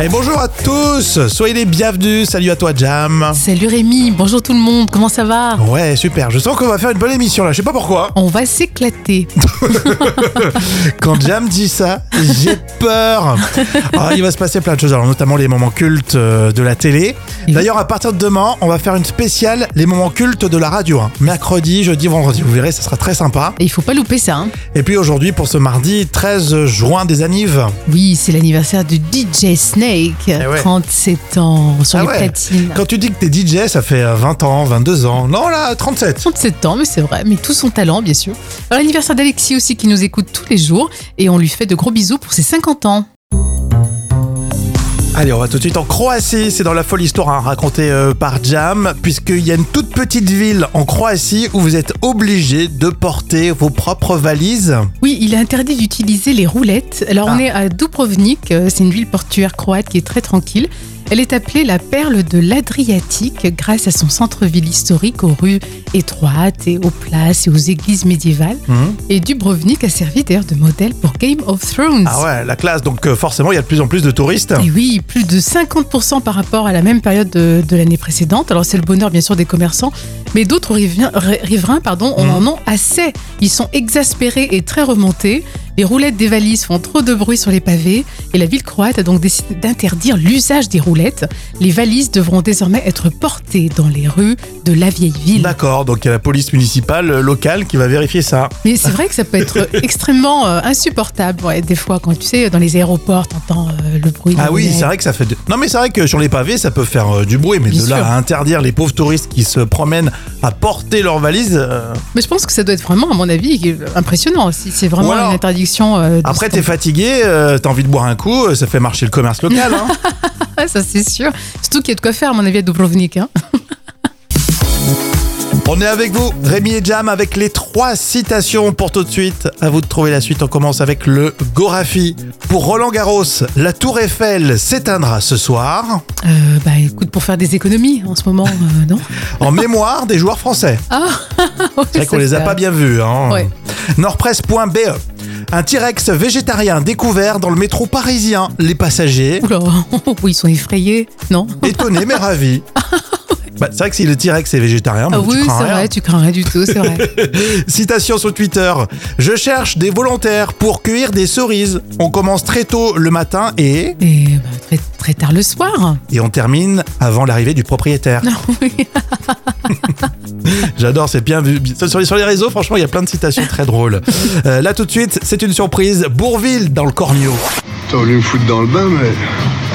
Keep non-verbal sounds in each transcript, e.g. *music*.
Et bonjour à tous, soyez les bienvenus, salut à toi Jam. Salut Rémi, bonjour tout le monde, comment ça va? Ouais, super, je sens qu'on va faire une bonne émission là, je sais pas pourquoi. On va s'éclater. *laughs* Quand Jam dit ça, j'ai peur. Ah, il va se passer plein de choses, alors notamment les moments cultes euh, de la télé. D'ailleurs, à partir de demain, on va faire une spéciale les moments cultes de la radio. hein. Mercredi, jeudi, vendredi, vous verrez, ça sera très sympa. Et il faut pas louper ça. hein. Et puis aujourd'hui, pour ce mardi 13 juin des annives. Oui, c'est l'anniversaire de DJ Snake, Eh ouais. 37 ans sur Ah les ouais. platines. Quand tu dis que t'es DJ, ça fait euh, 20 ans, 22 ans. Non, là, 37. 37 ans, mais c'est vrai, mais tout son talent, bien sûr. Alors, l'anniversaire d'Alexis aussi, qui nous écoute tous les jours, et on lui fait de gros bisous pour ses 50 ans. Allez, on va tout de suite en Croatie. C'est dans la folle histoire hein, racontée euh, par Jam, puisqu'il y a une toute petite ville en Croatie où vous êtes obligé de porter vos propres valises. Oui, il est interdit d'utiliser les roulettes. Alors, on Ah. est à Dubrovnik, euh, c'est une ville portuaire croate qui est très tranquille. Elle est appelée la perle de l'Adriatique grâce à son centre-ville historique aux rues étroites et aux places et aux églises médiévales. Mhm. Et Dubrovnik a servi d'ailleurs de modèle pour Game of Thrones. Ah ouais, la classe. Donc euh, forcément, il y a de plus en plus de touristes. Et oui, plus de 50% par rapport à la même période de, de l'année précédente. Alors c'est le bonheur bien sûr des commerçants, mais d'autres riverains, riverains pardon, Mhm. en ont assez. Ils sont exaspérés et très remontés. Les roulettes des valises font trop de bruit sur les pavés et la ville croate a donc décidé d'interdire l'usage des roulettes. Les valises devront désormais être portées dans les rues de la vieille ville. D'accord, donc il y a la police municipale euh, locale qui va vérifier ça. Mais c'est vrai que ça peut être *laughs* extrêmement euh, insupportable. Ouais, des fois, quand tu sais, dans les aéroports, t'entends euh, le bruit. Ah oui, c'est vrai que ça fait. de- Non, mais c'est vrai que sur les pavés, ça peut faire euh, du bruit, mais Bien de là sûr. à interdire les pauvres touristes qui se promènent à porter leurs valises. Mais je pense que ça doit être vraiment, à mon avis, impressionnant. Si c'est vraiment une interdiction. Euh, Après, t'es fatigué, euh, t'as envie de boire un coup, euh, ça fait marcher le commerce local. Hein. *laughs* Ça c'est sûr. Surtout qu'il y a de quoi faire, à mon avis, à Dubrovnik. Hein. *laughs* On est avec vous, Rémi et Jam, avec les trois citations pour tout de suite. À vous de trouver la suite. On commence avec le Gorafi. Pour Roland Garros, la Tour Eiffel s'éteindra ce soir Euh, bah écoute, pour faire des économies en ce moment, euh, *laughs* non? En mémoire des joueurs français. Ah C'est vrai qu'on les a pas bien vus. Hein. Ouais. Un T-Rex végétarien découvert dans le métro parisien. Les passagers, Oula, *laughs* oui, ils sont effrayés, non *laughs* étonnés mais ravis. Bah, c'est vrai que si le T-Rex est végétarien, Ah bon, tu oui, crains c'est rien. vrai, tu crains rien du tout, c'est vrai. *laughs* Citation sur Twitter. Je cherche des volontaires pour cueillir des cerises. On commence très tôt le matin et, Et bah, très, très tard le soir. et on termine avant l'arrivée du propriétaire. Non, oui. *laughs* J'adore, c'est bien vu. Sur les, sur les réseaux, franchement, il y a plein de citations très drôles. Euh, là, tout de suite, c'est une surprise. Bourville dans le Cornio. T'as voulu me foutre dans le bain, mais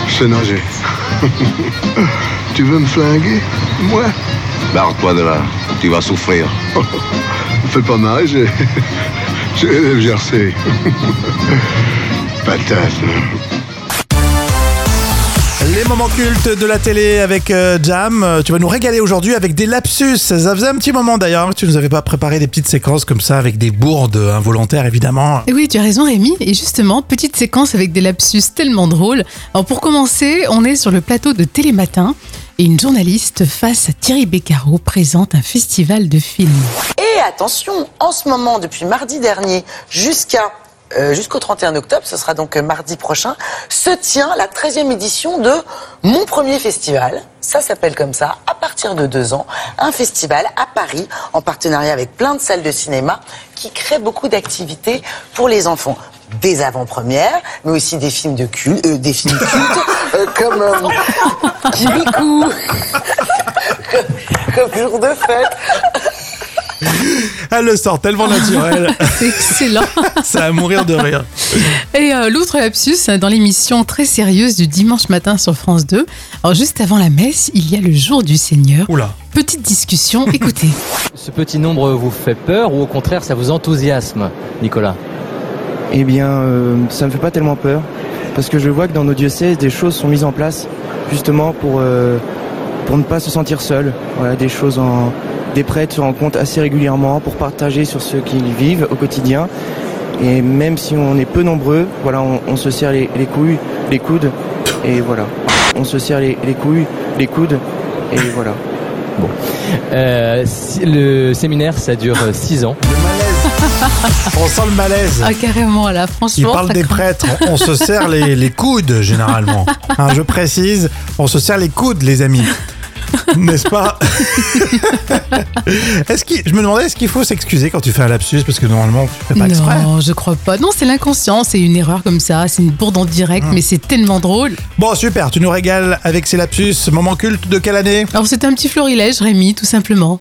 je sais nager. *laughs* tu veux me flinguer? Moi? Barre-toi de là, tu vas souffrir. *laughs* Fais pas mal, j'ai. J'ai le jersey. Patate. Les moments cultes de la télé avec euh, Jam. Euh, Tu vas nous régaler aujourd'hui avec des lapsus. Ça faisait un petit moment d'ailleurs que tu nous avais pas préparé des petites séquences comme ça avec des bourdes involontaires évidemment. Et oui, tu as raison Rémi. Et justement, petite séquence avec des lapsus tellement drôles. Alors pour commencer, on est sur le plateau de Télématin et une journaliste face à Thierry Beccaro présente un festival de films. Et attention, en ce moment, depuis mardi dernier jusqu'à euh, jusqu'au 31 octobre, ce sera donc euh, mardi prochain, se tient la 13e édition de Mon Premier Festival. Ça s'appelle comme ça, à partir de deux ans, un festival à Paris, en partenariat avec plein de salles de cinéma, qui crée beaucoup d'activités pour les enfants. Des avant-premières, mais aussi des films de culte, euh, des films cultes, euh, *laughs* comme euh, Kirikou, *laughs* comme, comme Jour de fête. Elle le sort tellement naturel. *laughs* C'est excellent. C'est à mourir de rire. Et euh, l'autre lapsus, dans l'émission très sérieuse du dimanche matin sur France 2. Alors juste avant la messe, il y a le jour du Seigneur. Oula. Petite discussion, *laughs* écoutez. Ce petit nombre vous fait peur ou au contraire ça vous enthousiasme, Nicolas? Eh bien, euh, ça me fait pas tellement peur, parce que je vois que dans nos diocèses, des choses sont mises en place, justement pour, euh, pour ne pas se sentir seul. Voilà, des choses en... Des prêtres se rencontrent assez régulièrement pour partager sur ce qu'ils vivent au quotidien. Et même si on est peu nombreux, voilà, on, on se serre les, les couilles, les coudes, et voilà. On se serre les, les couilles, les coudes, et voilà. Euh, si- Le séminaire ça dure 6 ans. Le malaise. *laughs* On sent le malaise. Ah, carrément, là, Il franchement. parle ça des craint. prêtres, on, on se serre les, les coudes généralement. Hein, je précise, on se serre les coudes les amis. N'est-ce pas *laughs* Est-ce qu'il, je me demandais, est-ce qu'il faut s'excuser quand tu fais un lapsus Parce que normalement, tu fais pas exprès? Non, je crois pas. Non, c'est l'inconscient, c'est une erreur comme ça, c'est une bourde en direct, Hmm. mais c'est tellement drôle. Bon, super, tu nous régales avec ces lapsus. Moment culte de quelle année? Alors, c'était un petit florilège, Rémi, tout simplement.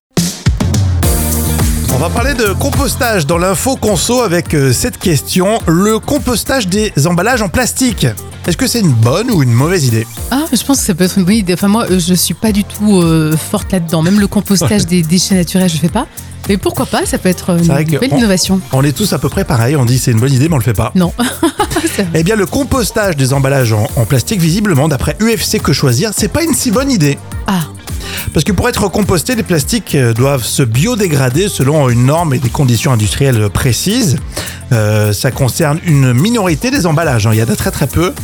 On va parler de compostage dans l'info conso avec euh, cette question. Le compostage des emballages en plastique. Est-ce que c'est une bonne ou une mauvaise idée? Ah, je pense que ça peut être une bonne idée. Enfin, moi, euh, je suis pas du tout euh, forte là-dedans. Même le compostage *laughs* des déchets naturels, je fais pas. Mais pourquoi pas? Ça peut être une belle on- innovation. On est tous à peu près pareil, on dit c'est une bonne idée mais on le fait pas. Non. *laughs* Eh bien, le compostage des emballages en, en plastique, visiblement, d'après UFC Que Choisir, c'est pas une si bonne idée. ah, Parce que pour être compostés, les plastiques euh, doivent se biodégrader selon une norme et des conditions industrielles précises. Euh, ça concerne une minorité des emballages, hein. il y en a très très peu.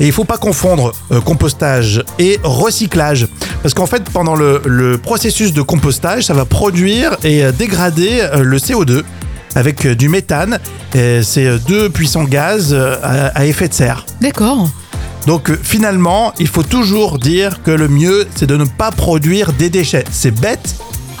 Et il faut pas confondre euh, compostage et recyclage. Parce qu'en fait, pendant le, processus de compostage, ça va produire et dégrader le CO2 avec du méthane. C'est deux puissants gaz à- à effet de serre. d'accord. Donc euh, finalement, il faut toujours dire que le mieux, c'est de ne pas produire des déchets. C'est bête,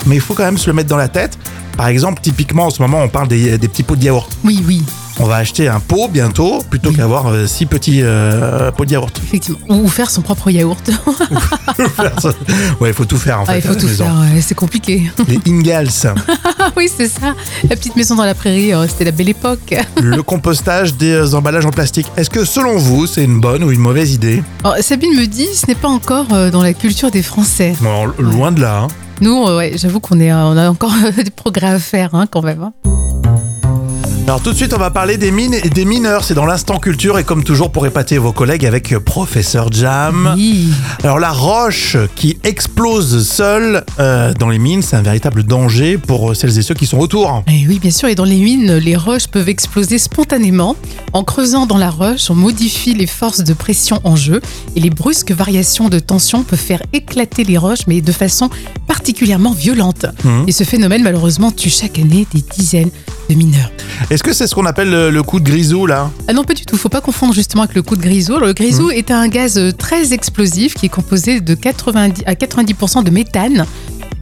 mais il faut quand même se le mettre dans la tête. Par exemple, typiquement en ce moment, on parle des, des petits pots de yaourt. Oui, oui, On va acheter un pot bientôt plutôt Oui. qu'avoir euh, six petits euh, pots de yaourt. effectivement. Ou faire son propre yaourt. *laughs* ouais, il faut tout faire en fait. Il faut tout maison. faire, ouais, c'est compliqué. Les *laughs* Ingalls. *laughs* Oui, c'est ça. La petite maison dans la prairie, euh, c'était la belle époque. le compostage des emballages en plastique. Est-ce que selon vous, c'est une bonne ou une mauvaise idée? Alors, Sabine me dit, ce n'est pas encore dans la culture des Français. Bon, Loin de là. hein. Nous, ouais, j'avoue qu'on est, on a encore des progrès à faire hein, quand même. hein. Alors tout de suite, on va parler des mines et des mineurs. C'est dans l'instant culture et comme toujours pour épater vos collègues avec euh, Professeur Jam. Oui. Alors la roche qui explose seule euh, dans les mines, c'est un véritable danger pour euh, celles et ceux qui sont autour. Et oui, bien sûr. Et dans les mines, les roches peuvent exploser spontanément. En creusant dans la roche, on modifie les forces de pression en jeu et les brusques variations de tension peuvent faire éclater les roches, mais de façon particulièrement violente. Mhm. Et ce phénomène, malheureusement, tue chaque année des dizaines de mineurs. Est-ce que c'est ce qu'on appelle le, le coup de grisou là? Ah non, pas du tout. Faut pas confondre justement avec le coup de grisou. Le grisou Mhm. est un gaz euh, très explosif qui est composé de 90 à 90% de méthane.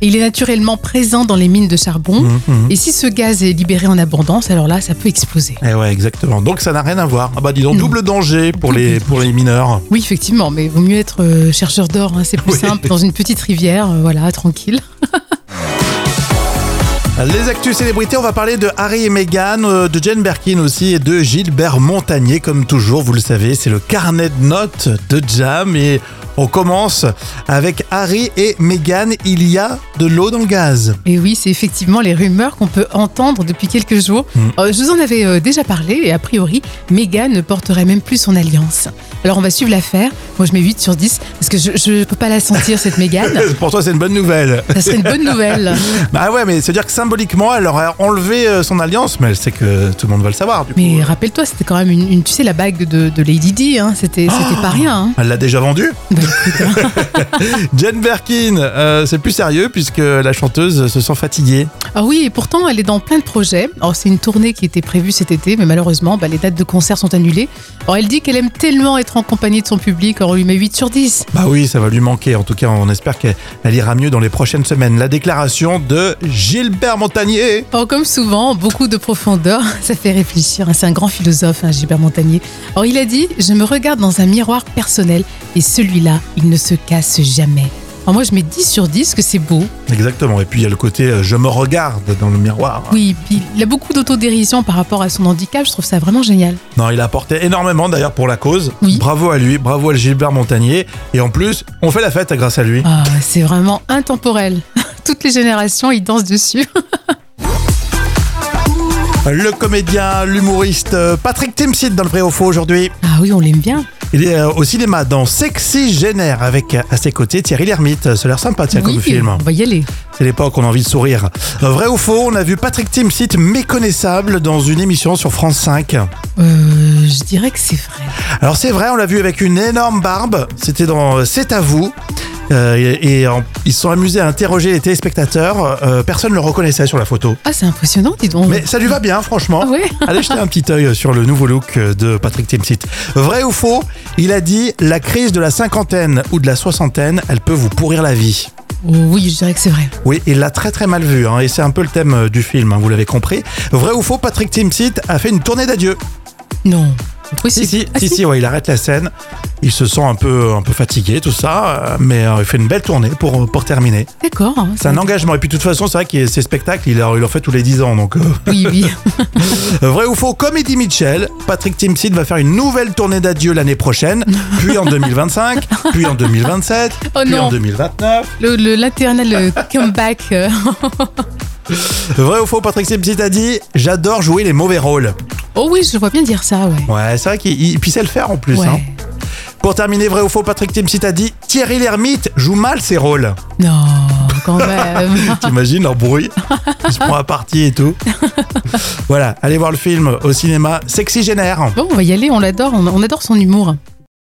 Et il est naturellement présent dans les mines de charbon. Mhm, mhm. Et si ce gaz est libéré en abondance, alors là, ça peut exploser. Eh ouais, exactement. Donc ça n'a rien à voir. Ah bah dis donc, Non. double danger pour les, pour les mineurs. Oui, effectivement, mais vaut mieux être euh, chercheur d'or. hein, c'est plus Oui. simple dans une petite rivière, euh, voilà, tranquille. *laughs* Les actus célébrités, on va parler de Harry et Meghan, euh, de Jane Birkin aussi et de Gilbert Montagnier. Comme toujours, vous le savez, c'est le carnet de notes de Jam et on commence avec Harry et Meghan. Il y a de l'eau dans le gaz. Et oui, c'est effectivement les rumeurs qu'on peut entendre depuis quelques jours. Mm. Euh, je vous en avais euh, déjà parlé et a priori, Meghan ne porterait même plus son alliance. Alors on va suivre l'affaire. Moi je mets 8 sur 10 parce que je ne peux pas la sentir cette Meghan. *laughs* Pour toi, c'est une bonne nouvelle. Ça serait une bonne nouvelle. *laughs* Bah ouais, mais c'est-à-dire que symboliquement, elle aurait enlevé euh, son alliance, mais elle sait que tout le monde va le savoir. Du. Mais rappelle-toi, c'était quand même une, une- tu sais, la bague de, de Lady Di, hein, c'était c'était pas rien. hein. Elle l'a déjà vendue. *laughs* Bah, écoute, hein. Jane Birkin, euh, c'est plus sérieux puisque la chanteuse se sent fatiguée. Ah oui, et pourtant, elle est dans plein de projets. Alors, c'est une tournée qui était prévue cet été, mais malheureusement, bah, les dates de concert sont annulées. Alors, elle dit qu'elle aime tellement être en compagnie de son public, on lui met 8 sur 10. Bah oui, ça va lui manquer. En tout cas, on espère qu'elle elle ira mieux dans les prochaines semaines. La déclaration de Gilbert Montagnier. Alors, comme souvent, beaucoup de profondeur, *laughs* ça fait réfléchir. C'est un grand philosophe, hein, Gilbert Montagnier. Alors, il a dit Je me regarde dans un miroir personnel et celui-là, il ne se casse jamais. Alors, moi, je mets 10 sur 10, que c'est beau. Exactement. Et puis il y a le côté euh, je me regarde dans le miroir. Oui, puis il a beaucoup d'autodérision par rapport à son handicap. Je trouve ça vraiment génial. Non, il a apporté énormément d'ailleurs pour la cause. Oui. Bravo à lui, bravo à Gilbert Montagnier. Et en plus, on fait la fête grâce à lui. Ah, c'est vraiment intemporel. *laughs* Toutes les générations, ils dansent dessus. *laughs* Le comédien, l'humoriste euh, Patrick Timsit dans le vrai ou faux aujourd'hui. Ah oui, on l'aime bien. Il est euh, au cinéma dans Sexy Génère avec à ses côtés Thierry Lhermitte. Ça a l'air sympa tiens, comme film. On va y aller. C'est l'époque, on a envie de sourire. Euh, Vrai ou faux, on a vu Patrick Timsit méconnaissable dans une émission sur France 5. Euh, je dirais que c'est vrai. Alors c'est vrai, on l'a vu avec une énorme barbe. C'était dans euh, C'est à vous. Euh, et et, en- ils se sont amusés à interroger les téléspectateurs. Euh, personne ne le reconnaissait sur la photo. Ah, c'est impressionnant, dis donc. Mais ça lui va bien, franchement. Ah ouais *laughs* Allez jeter un petit œil sur le nouveau look de Patrick Timsit. Vrai ou faux Il a dit la crise de la cinquantaine ou de la soixantaine, elle peut vous pourrir la vie. Oh, oui, je dirais que c'est vrai. Oui, il l'a très très mal vu, hein, et c'est un peu le thème euh, du film, hein, vous l'avez compris. Vrai ou faux Patrick Timsit a fait une tournée d'adieu. Non. Si, Possible. si, Ah, si, si, ouais, il arrête la scène. Il se sent un peu, un peu fatigué, tout ça, euh, mais euh, il fait une belle tournée pour, pour terminer. D'accord. hein, C'est un engagement. Et puis, de toute façon, c'est vrai que ces spectacles, il en, il en fait tous les 10 ans. Donc, euh, Oui, oui. *laughs* *laughs* vrai ou faux, comme Eddie Mitchell, Patrick Timsit va faire une nouvelle tournée d'adieu l'année prochaine, puis en 2025, puis en 2027, Oh puis non. en 2029. Le- L'éternel *laughs* comeback. Vrai ou faux, Patrick Timsit a dit J'adore jouer les mauvais rôles. Oh oui, je vois bien dire ça, ouais. Ouais, c'est vrai qu'il il- puis sait le faire en plus. Ouais. hein. Pour terminer, vrai ou faux, Patrick Timsit a dit Thierry Lhermitte joue mal ses rôles. Non, quand même. *laughs* T'imagines leur bruit *laughs* Il se prend à partie et tout. voilà, allez voir le film au cinéma Sexy Génère. Bon, on va y aller, on l'adore, on, on adore son humour.